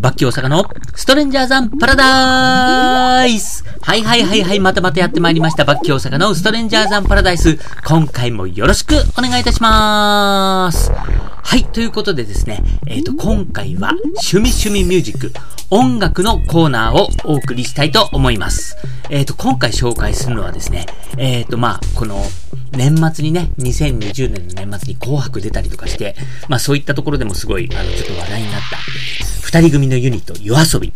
バッキー大阪のストレンジャーザンパラダイスはいはいはいはい、またまたやってまいりました。バッキー大阪のストレンジャーザンパラダイス。今回もよろしくお願いいたします。はい、ということでですね、えっ、ー、と、今回は趣味趣味ミュージック、音楽のコーナーをお送りしたいと思います。えっ、ー、と、今回紹介するのはですね、えっ、ー、と、まあ、この、年末にね、2020年の年末に紅白出たりとかして、まあそういったところでもすごい、あの、ちょっと話題になった、二人組のユニット、夜遊び。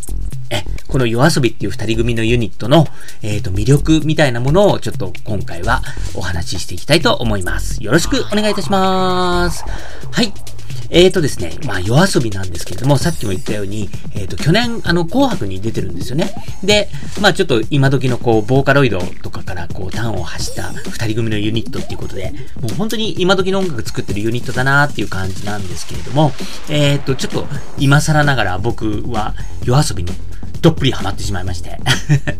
え、この夜遊びっていう二人組のユニットの、えっ、ー、と、魅力みたいなものをちょっと今回はお話ししていきたいと思います。よろしくお願いいたします。はい。えーとですね、まあ夜遊びなんですけれども、さっきも言ったように、えっ、ー、と、去年、あの、紅白に出てるんですよね。で、まあちょっと今時のこう、ボーカロイドとかからこう、端を発した二人組のユニットっていうことで、もう本当に今時の音楽作ってるユニットだなーっていう感じなんですけれども、えっ、ー、と、ちょっと今更ながら僕は夜遊びにどっぷりハマってしまいまして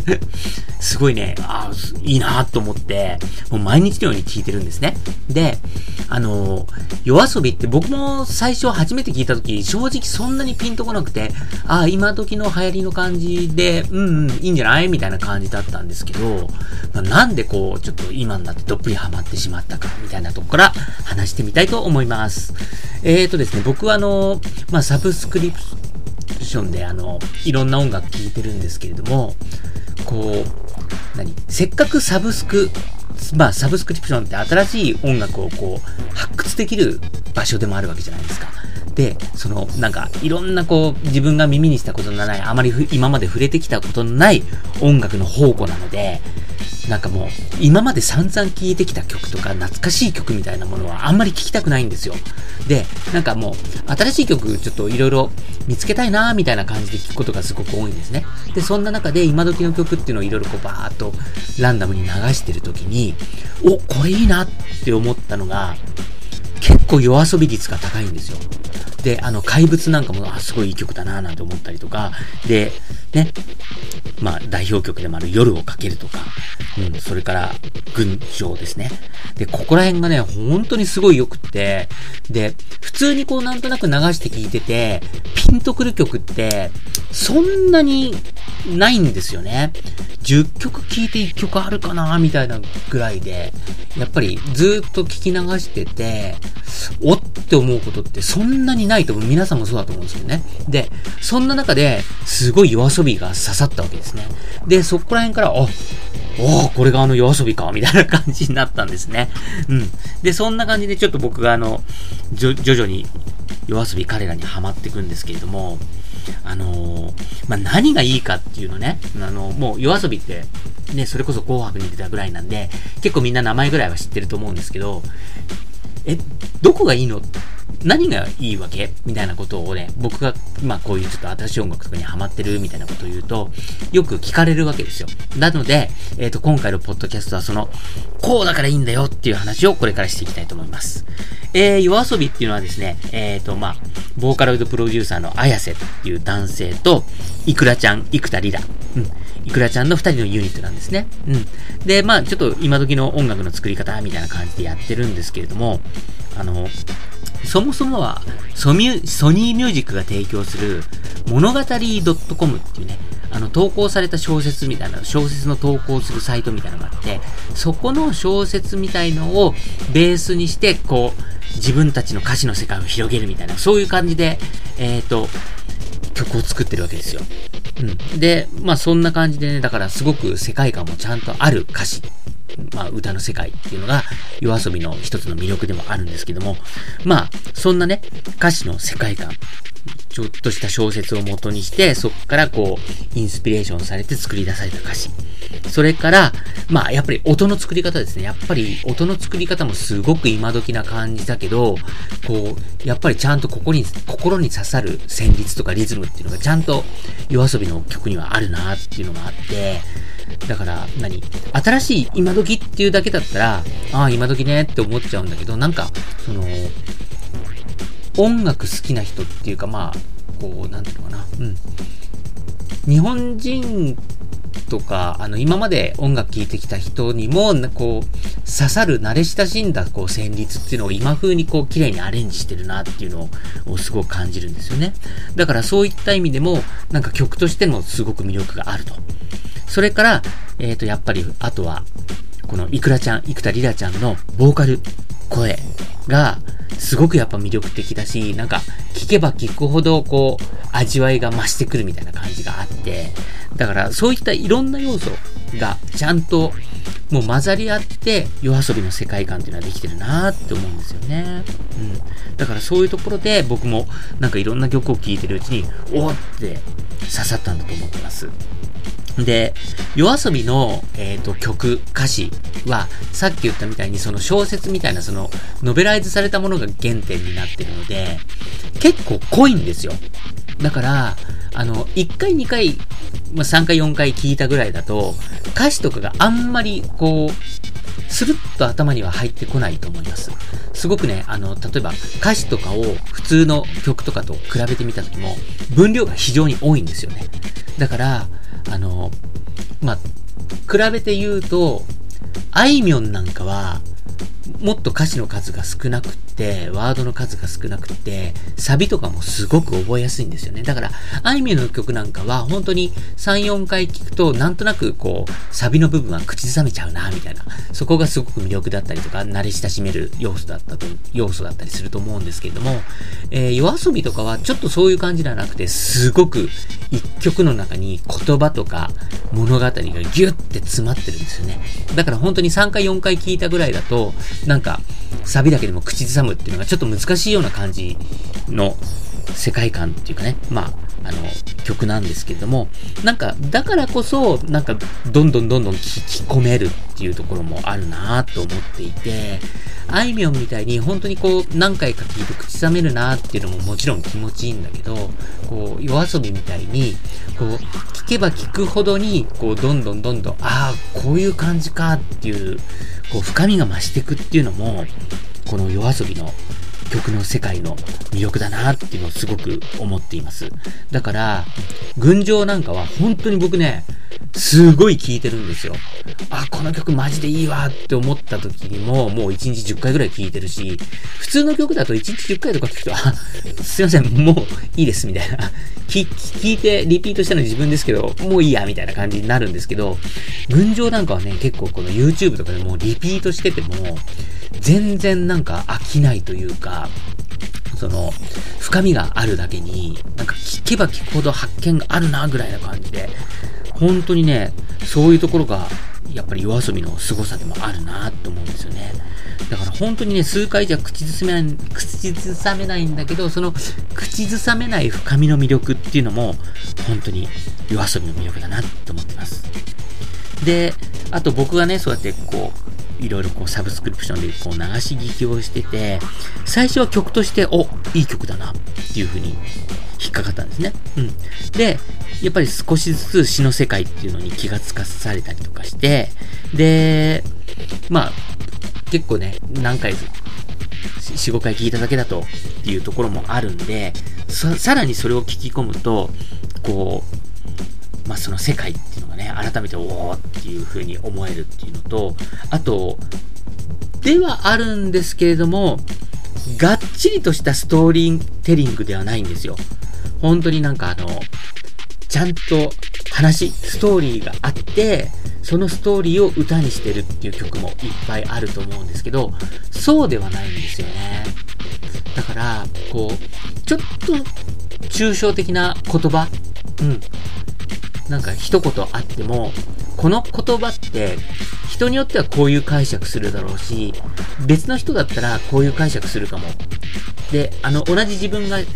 すごいね、あいいなと思って、もう毎日のように聴いてるんですね。で、あの夜遊びって僕も最初初めて聞いた時、正直そんなにピンとこなくて、ああ、今時の流行りの感じで、うんうん、いいんじゃない？みたいな感じだったんですけど、まあ、なんでこう、ちょっと今になってどっぷりハマってしまったか、みたいなとこから話してみたいと思います。えーとですね、僕はあのまあ、サブスクリプションであの、いろんな音楽聴いてるんですけれども、こう、何せっかくサブスク、まあ、サブスクリプションって新しい音楽をこう、発掘できる場所でもあるわけじゃないですか。で、その、なんか、いろんなこう、自分が耳にしたことのない、あまり今まで触れてきたことのない音楽の宝庫なので、なんかもう、今まで散々聴いてきた曲とか、懐かしい曲みたいなものはあんまり聴きたくないんですよ。で、なんかもう、新しい曲ちょっといろいろ見つけたいなーみたいな感じで聴くことがすごく多いんですね。で、そんな中で今時の曲っていうのをいろいろこうバーっとランダムに流してる時に、お、これいいなって思ったのが、結構夜遊び率が高いんですよ。で、あの、怪物なんかも、あ、すごいいい曲だななんて思ったりとか、で、ね、まあ、代表曲でもある夜をかけるとか、うん、それから、群青ですね。で、ここら辺がね、本当にすごい良くって、で、普通にこうなんとなく流して聴いてて、ピンとくる曲って、そんなにないんですよね。10曲聴いて1曲あるかなみたいなぐらいで、やっぱりずっと聴き流してて、おって思うことってそんなにないと思う。皆さんもそうだと思うんですよね。で、そんな中で、すごい夜遊びが刺さったわけですね。で、そこら辺から、あ、おおこれがあの夜遊びか、みたいな感じになったんですね。うん。で、そんな感じでちょっと僕があの、徐々に夜遊び彼らにはまっていくんですけれども、あのー、まあ、何がいいかっていうのね、あの、もう夜遊びって、ね、それこそ紅白に出たぐらいなんで、結構みんな名前ぐらいは知ってると思うんですけど、え、どこがいいの何がいいわけ？みたいなことをね、僕が、まあこういうちょっと新しい音楽とかにハマってるみたいなことを言うと、よく聞かれるわけですよ。なので、えっ、ー、と、今回のポッドキャストはその、こうだからいいんだよっていう話をこれからしていきたいと思います。えー、夜遊びっていうのはですね、えっ、ー、と、まあ、ボーカロイドプロデューサーの綾瀬っていう男性と、いくらちゃん、生田リラ、うん、いくらちゃんの二人のユニットなんですね。うん。で、まあ、ちょっと今時の音楽の作り方みたいな感じでやってるんですけれども、あの、そもそもはソミ、ソニーミュージックが提供する物語 .com っていうね、あの、投稿された小説みたいな、小説の投稿するサイトみたいなのがあって、そこの小説みたいのをベースにして、こう、自分たちの歌詞の世界を広げるみたいな、そういう感じで、えっ、ー、と、曲を作ってるわけですよ。うん。で、まあそんな感じでね、だからすごく世界観もちゃんとある歌詞まあ、歌の世界っていうのが、夜遊びの一つの魅力でもあるんですけども、まあ、そんなね、歌詞の世界観、ちょっとした小説を元にして、そこからこう、インスピレーションされて作り出された歌詞。それから、まあ、やっぱり音の作り方ですね。やっぱり音の作り方もすごく今時な感じだけど、こう、やっぱりちゃんとここに、心に刺さる旋律とかリズムっていうのがちゃんと夜遊びの曲にはあるなっていうのがあって、だから、何？新しい今時っていうだけだったら、ああ、今時ねって思っちゃうんだけど、なんか、その、音楽好きな人っていうか、まあ、こう、なんていうのかな、うん。日本人とか、あの、今まで音楽聴いてきた人にも、こう、刺さる慣れ親しんだ、こう、旋律っていうのを今風にこう、綺麗にアレンジしてるなっていうのを、すごく感じるんですよね。だからそういった意味でも、なんか曲としてもすごく魅力があると。それから、えっ、ー、と、やっぱり、あとは、この、いくらちゃん、生田リラちゃんのボーカル、声が、すごくやっぱ魅力的だし、なんか、聞けば聞くほど、こう、味わいが増してくるみたいな感じがあって、だから、そういったいろんな要素が、ちゃんと、もう混ざり合って、夜遊びの世界観っていうのはできてるなって思うんですよね。うん。だからそういうところで、僕も、なんかいろんな曲を聴いてるうちに、おって刺さったんだと思ってます。で、夜遊びの、えっ、ー、と、曲、歌詞は、さっき言ったみたいにその小説みたいなその、ノベライズされたものが原点になってるので、結構濃いんですよ。だから、あの、1回2回、まあ、3回4回聞いたぐらいだと、歌詞とかがあんまり、こう、スルッと頭には入ってこないと思います。すごくね、あの、例えば歌詞とかを普通の曲とかと比べてみた時も、分量が非常に多いんですよね。だから、あの、まあ、比べて言うと、あいみょんなんかは、もっと歌詞の数が少なくって、ワードの数が少なくって、サビとかもすごく覚えやすいんですよね。だから、あいみょんの曲なんかは、本当に3、4回聞くと、なんとなくこう、サビの部分は口ずさめちゃうな、みたいな。そこがすごく魅力だったりとか、慣れ親しめる要素だったと、要素だったりすると思うんですけれども、えー、夜遊びとかはちょっとそういう感じではなくて、すごく一曲の中に言葉とか物語がギュッて詰まってるんですよね。だから本当に3回4回聞いたぐらいだと、なんか、サビだけでも口ずさむっていうのがちょっと難しいような感じの世界観っていうかね、まあ、あの、曲なんですけれども、なんか、だからこそ、なんか、どんどんどんどん聞き込めるっていうところもあるなと思っていて、あいみょんみたいに本当にこう、何回か聞いて口ずさめるなっていうのももちろん気持ちいいんだけど、こう、夜遊びみたいに、こう、聞けば聞くほどに、こう、どんどんどんどん、ああ、こういう感じかっていう、こう、深みが増していくっていうのも、この夜遊びの曲の世界の魅力だなっていうのをすごく思っています。だから、群青なんかは本当に僕ね、すごい聴いてるんですよ。あ、この曲マジでいいわって思った時にも、もう1日10回ぐらい聴いてるし、普通の曲だと1日10回とか聞くと、あ、すいません、もういいです、みたいな。聞いてリピートしたの自分ですけど、もういいや、みたいな感じになるんですけど、群青なんかはね、結構この YouTube とかでもリピートしてても、全然なんか飽きないというか、その、深みがあるだけに、なんか聞けば聞くほど発見があるな、ぐらいな感じで、本当にね、そういうところが、やっぱり夜遊びの凄さでもあるなって思うんですよね。だから本当にね、数回じゃ口ずさめない、口ずさめないんだけど、その口ずさめない深みの魅力っていうのも、本当に夜遊びの魅力だなって思ってます。で、あと僕がね、そうやってこう、いろいろこうサブスクリプションでこう流し聞きをしてて、最初は曲として、お、いい曲だなっていう風に引っかかったんですね。うん。で、やっぱり少しずつ詩の世界っていうのに気がつかされたりとかして、で、まあ、結構ね、何回、4、5回聞いただけだとっていうところもあるんで、さらにそれを聞き込むと、こう、まあ、その世界っていうのがね、改めておおっていう風に思えるっていうのと、あと、ではあるんですけれども、がっちりとしたストーリーテリングではないんですよ。本当になんかあの、ちゃんと話、ストーリーがあって、そのストーリーを歌にしてるっていう曲もいっぱいあると思うんですけど、そうではないんですよね。だから、こう、ちょっと抽象的な言葉、うん、なんか一言あっても、この言葉って人によってはこういう解釈するだろうし、別の人だったらこういう解釈するかも。で、あの、同じ自分がね、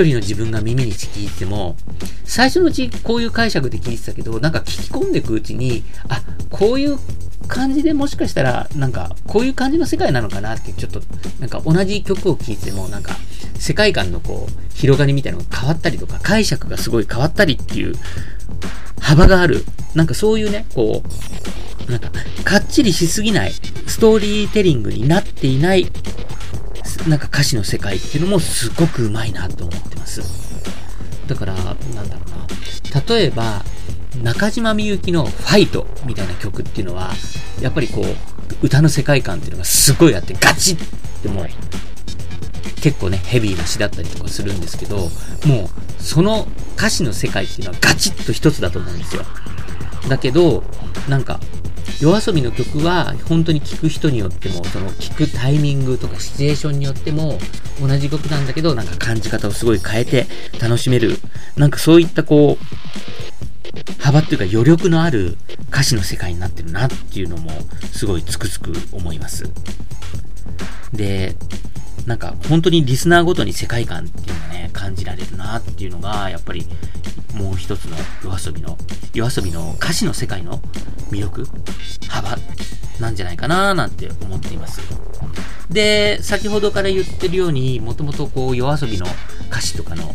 一人の自分が耳に聞いても、最初のうちこういう解釈で聞いてたけど、なんか聞き込んでいくうちに、あ、こういう感じでもしかしたら、なんか、こういう感じの世界なのかなって、ちょっと、なんか同じ曲を聴いても、なんか、世界観のこう、広がりみたいなのが変わったりとか、解釈がすごい変わったりっていう幅がある。なんかそういうね、こう、なんか、かっちりしすぎない、ストーリーテリングになっていない、なんか歌詞の世界っていうのもすごくうまいなと思ってます。だから、なんだろうな。例えば、中島みゆきのファイトみたいな曲っていうのは、やっぱりこう、歌の世界観っていうのがすごいあって、ガチってもう、結構ね、ヘビーな詩だったりとかするんですけど、もう、その歌詞の世界っていうのはガチッと一つだと思うんですよ。だけど、なんか、夜遊びの曲は本当に聴く人によっても、その聴くタイミングとかシチュエーションによっても同じ曲なんだけど、なんか感じ方をすごい変えて楽しめる。なんかそういったこう、幅っていうか余力のある歌詞の世界になってるなっていうのもすごいつくづく思います。で、なんか本当にリスナーごとに世界観っていうのがね、感じられるなっていうのが、やっぱりもう一つの夜遊びの、夜遊びの歌詞の世界の魅力、幅なんじゃないかななんて思っています。で、先ほどから言ってるように、もともとこう夜遊びの歌詞とかの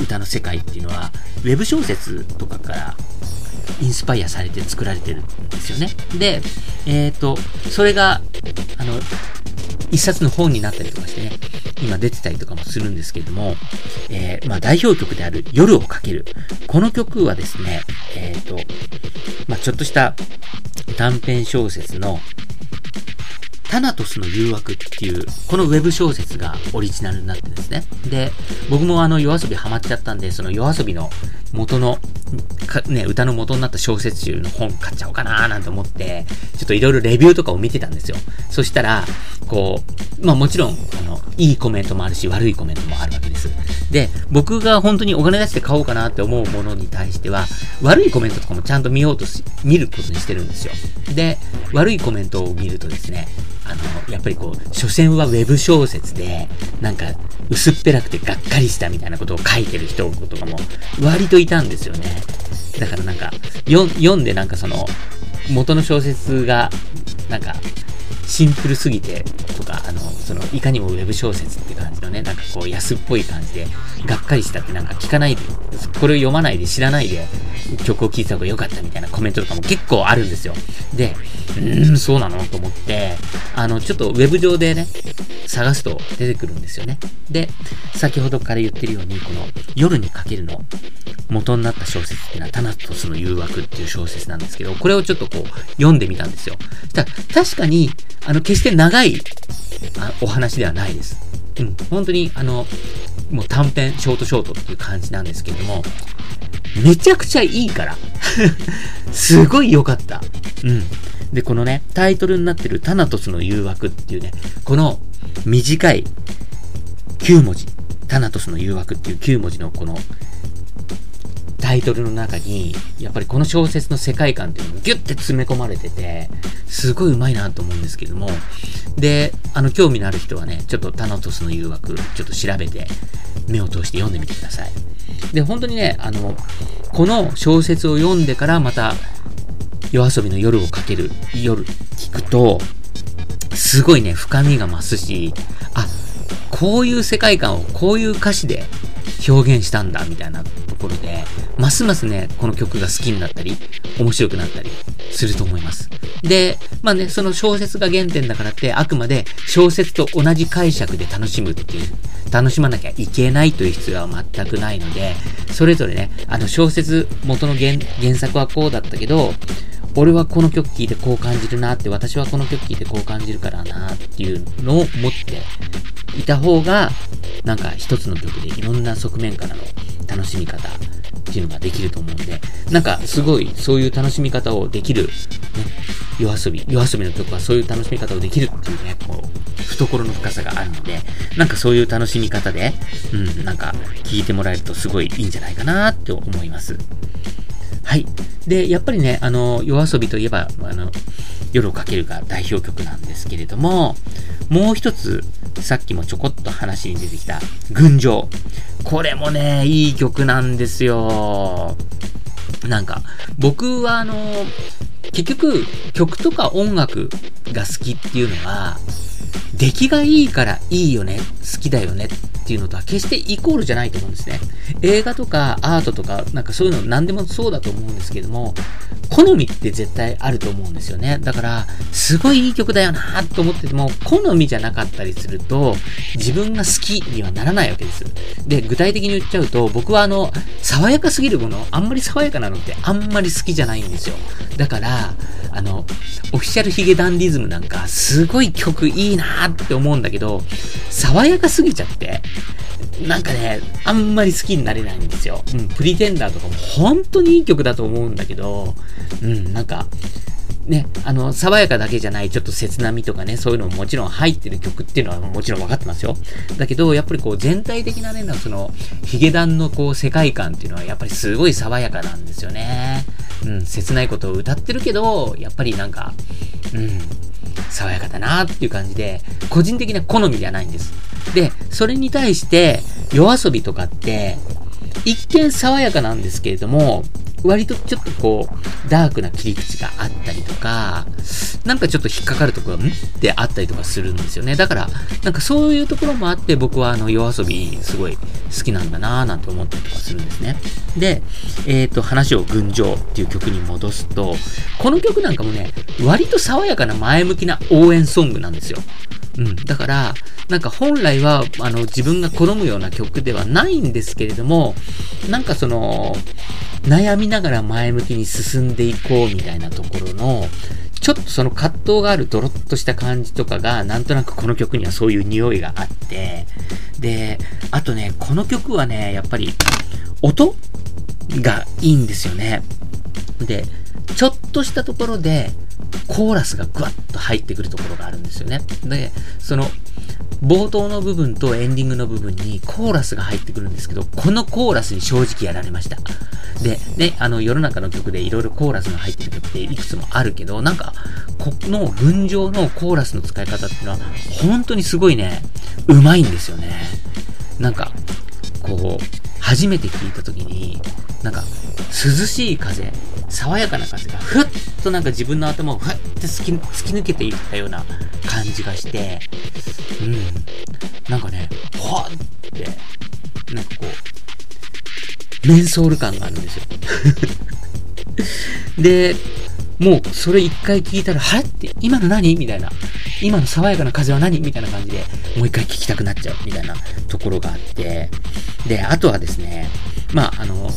歌の世界っていうのは、ウェブ小説とかからインスパイアされて作られてるんですよね。で、えっ、ー、と、それが、あの、一冊の本になったりとかしてね、今出てたりとかもするんですけれども、えー、まあ代表曲である夜をかける。この曲はですね、えっ、ー、と、まあちょっとした短編小説のタナトスの誘惑っていう、このウェブ小説がオリジナルになってるんですね。で、僕もあの夜遊びハマっちゃったんで、その夜遊びの元の、ね、歌の元になった小説集の本買っちゃおうかなーなんて思って、ちょっといろいろレビューとかを見てたんですよ。そしたら、こう、まあもちろん、あの、いいコメントもあるし、悪いコメントもあるわけです。で、僕が本当にお金出して買おうかなって思うものに対しては、悪いコメントとかもちゃんと見ようとし、見ることにしてるんですよ。で、悪いコメントを見るとですね、あの、やっぱりこう、所詮はウェブ小説で、なんか、薄っぺらくてがっかりしたみたいなことを書いてる人とかも、割といたんですよね。だからなんか、読んでなんかその、元の小説が、なんか、シンプルすぎてとか、あの、その、いかにもウェブ小説って感じのね、なんかこう、安っぽい感じで、がっかりしたってなんか聞かないで、これを読まないで知らないで、曲を聴いた方が良かったみたいなコメントとかも結構あるんですよ。で、うーん、そうなのと思って、あの、ちょっとウェブ上でね、探すと出てくるんですよね。で、先ほどから言ってるように、この夜にかけるの元になった小説っていうのはタナトスの誘惑っていう小説なんですけど、これをちょっとこう読んでみたんですよ。したら確かに、あの、決して長いお話ではないです。うん、本当に、あの、もう短編、ショートショートっていう感じなんですけれども、めちゃくちゃいいから。すごい良かった。うん。で、このね、タイトルになってるタナトスの誘惑っていうね、この短い9文字、タナトスの誘惑っていう9文字のこのタイトルの中に、やっぱりこの小説の世界観っていうのがギュッて詰め込まれてて、すごいうまいなと思うんですけども、で、あの、興味のある人はね、ちょっとタナトスの誘惑、ちょっと調べて、目を通して読んでみてください。で、本当にね、あの、この小説を読んでからまた、夜遊びの夜をかける、夜聞くと、すごいね、深みが増すし、あ、こういう世界観をこういう歌詞で表現したんだ、みたいなところで、ますますね、この曲が好きになったり、面白くなったりすると思います。で、まあね、その小説が原点だからって、あくまで小説と同じ解釈で楽しむっていう、楽しまなきゃいけないという必要は全くないので、それぞれね、あの小説元の原原作はこうだったけど、俺はこの曲聴いてこう感じるなって、私はこの曲聴いてこう感じるからなっていうのを持っていた方が、なんか一つの曲でいろんな側面からの楽しみ方っていうのができると思うんで、なんかすごいそういう楽しみ方をできる、ね、夜遊び、夜遊びの曲はそういう楽しみ方をできるっていうね、こう、懐の深さがあるので、なんかそういう楽しみ方で、うん、なんか聞いてもらえるとすごいいいんじゃないかなって思います。はい。で、やっぱりね、あの、夜遊びといえば、あの、夜をかけるが代表曲なんですけれども、もう一つ、さっきもちょこっと話に出てきた、群青。これもね、いい曲なんですよ。なんか、僕はあの、結局、曲とか音楽が好きっていうのは、出来がいいからいいよね、好きだよねっていうのとは決してイコールじゃないと思うんですね。映画とかアートとか、なんかそういうの何でもそうだと思うんですけども、好みって絶対あると思うんですよね。だから、すごいいい曲だよなと思ってても、好みじゃなかったりすると、自分が好きにはならないわけです。で、具体的に言っちゃうと、僕はあの、爽やかすぎるもの、あんまり爽やかなのってあんまり好きじゃないんですよ。だから、あの、オフィシャルヒゲダンディズムなんか、すごい曲いいなって思うんだけど、爽やかすぎちゃって、なんかね、あんまり好きになれないんですよ。うん、プリテンダーとかも本当にいい曲だと思うんだけど、うん、なんか、ね、あの、爽やかだけじゃない、ちょっと切なみとかね、そういうのももちろん入ってる曲っていうのはもちろん分かってますよ。だけど、やっぱりこう、全体的なね、その、ヒゲダンのこう、世界観っていうのはやっぱりすごい爽やかなんですよね。うん、切ないことを歌ってるけど、やっぱりなんか、うん、爽やかだなっていう感じで、個人的な好みじゃないんです。で、それに対して、夜遊びとかって、一見爽やかなんですけれども、割とちょっとこう、ダークな切り口があったりとか、なんかちょっと引っかかるところが、んってあったりとかするんですよね。だから、なんかそういうところもあって僕はあの夜遊びすごい好きなんだなぁなんて思ったりとかするんですね。で、えっ、ー、と、話を群青っていう曲に戻すと、この曲なんかもね、割と爽やかな前向きな応援ソングなんですよ。うん。だから、なんか本来は、あの、自分が好むような曲ではないんですけれども、なんかその、悩みながら前向きに進んでいこうみたいなところの、ちょっとその葛藤があるドロッとした感じとかが、なんとなくこの曲にはそういう匂いがあって、で、あとね、この曲はね、やっぱり、音がいいんですよね。で、ちょっとしたところで、コーラスがぐわっと入ってくるところがあるんですよね。で、その、冒頭の部分とエンディングの部分にコーラスが入ってくるんですけど、このコーラスに正直やられました。で、ね、あの、世の中の曲でいろいろコーラスが入ってる曲っていくつもあるけど、なんか、この群青のコーラスの使い方っていうのは、本当にすごいね、うまいんですよね。なんか、こう、初めて聞いた時に、なんか、涼しい風、爽やかな風がふっとなんか自分の頭をふって突き突き抜けていったような感じがして、うん。なんかね、ほわって、なんかこう、メンソール感があるんですよ。で、もうそれ一回聞いたら、はって、今の何？みたいな。今の爽やかな風は何？みたいな感じで、もう一回聞きたくなっちゃうみたいなところがあって。で、あとはですね、まあ、あの、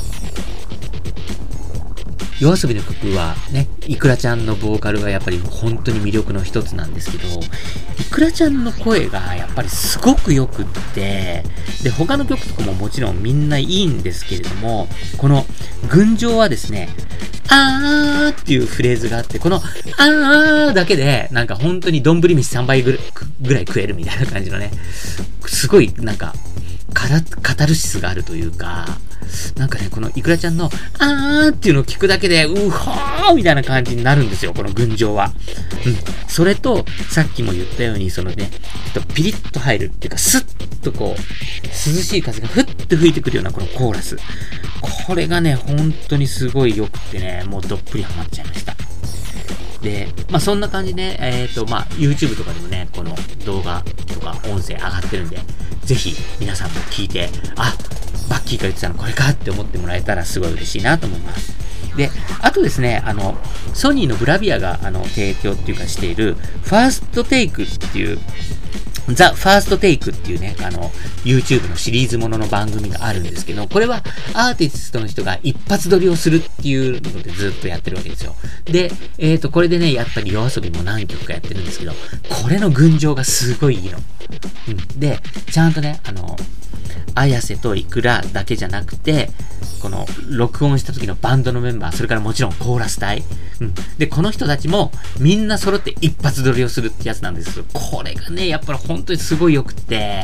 夜遊びの曲はね、いくらちゃんのボーカルがやっぱり本当に魅力の一つなんですけど、いくらちゃんの声がやっぱりすごく良くって、で、他の曲とかももちろんみんないいんですけれども、この群青はですね、あーっていうフレーズがあって、このあーだけで、なんか本当に丼飯3杯ぐらい食えるみたいな感じのね、すごいなんか、カタルシスがあるというか、なんかね、このイクラちゃんの、あーっていうのを聞くだけで、うほーみたいな感じになるんですよ、この群青は。うん。それと、さっきも言ったように、そのね、ちょっとピリッと入るっていうか、スッとこう、涼しい風がふって吹いてくるようなこのコーラス。これがね、本当にすごい良くってね、もうどっぷりハマっちゃいました。で、まあそんな感じで、えっ、ー、と、まあ YouTube とかでもね、この動画とか音声上がってるんで、ぜひ皆さんも聞いて、あ、バッキーが言ってたのこれかって思ってもらえたらすごい嬉しいなと思います。で、あとですね、あの、ソニーのブラビアが、あの、提供っていうかしている、ファーストテイクっていう、ザ・ファーストテイクっていうね、あの、YouTube のシリーズものの番組があるんですけど、これはアーティストの人が一発撮りをするっていうのでずっとやってるわけですよ。で、えっ、ー、と、これでね、やっぱり夜遊びも何曲かやってるんですけど、これの群青がすごいいいの。うん。で、ちゃんとね、あの、綾瀬とイクラだけじゃなくて、この録音した時のバンドのメンバー、それからもちろんコーラス隊。うん。で、この人たちもみんな揃って一発撮りをするってやつなんですけど、これがね、やっぱり本当にすごい良くて、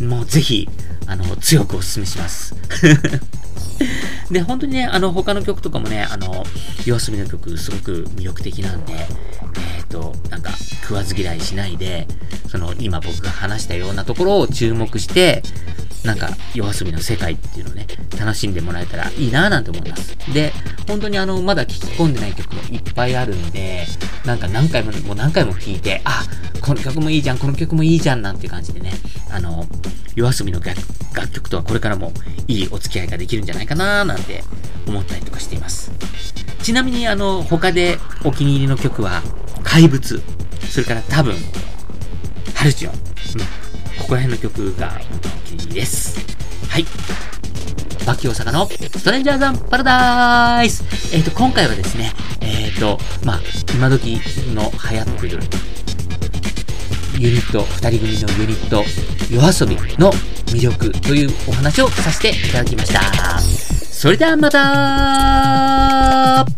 もうぜひ、あの、強くお勧めします。で、本当にね、あの、他の曲とかもね、あの、夜遊びの曲、すごく魅力的なんで、えっ、ー、と、なんか、食わず嫌いしないで、その、今僕が話したようなところを注目して、なんか、夜遊びの世界っていうのをね、楽しんでもらえたらいいなぁなんて思います。で、本当にあの、まだ聴き込んでない曲もいっぱいあるんで、なんか何回も、もう何回も聴いて、あ、この曲もいいじゃん、この曲もいいじゃん、なんて感じでね、あの、夜遊びの楽曲とはこれからもいいお付き合いができるんじゃないかなぁなんて思ったりとかしています。ちなみにあの、他でお気に入りの曲は、怪物、それから多分、ハルチオン、うん、ここら辺の曲がお気に入りです。はい。バキ大阪のストレンジャーザンパラダイスえっ、ー、と、今回はですね、えっ、ー、と、まあ、今時の流行ってるユニット、二人組のユニット、夜遊びの魅力というお話をさせていただきました。それではまた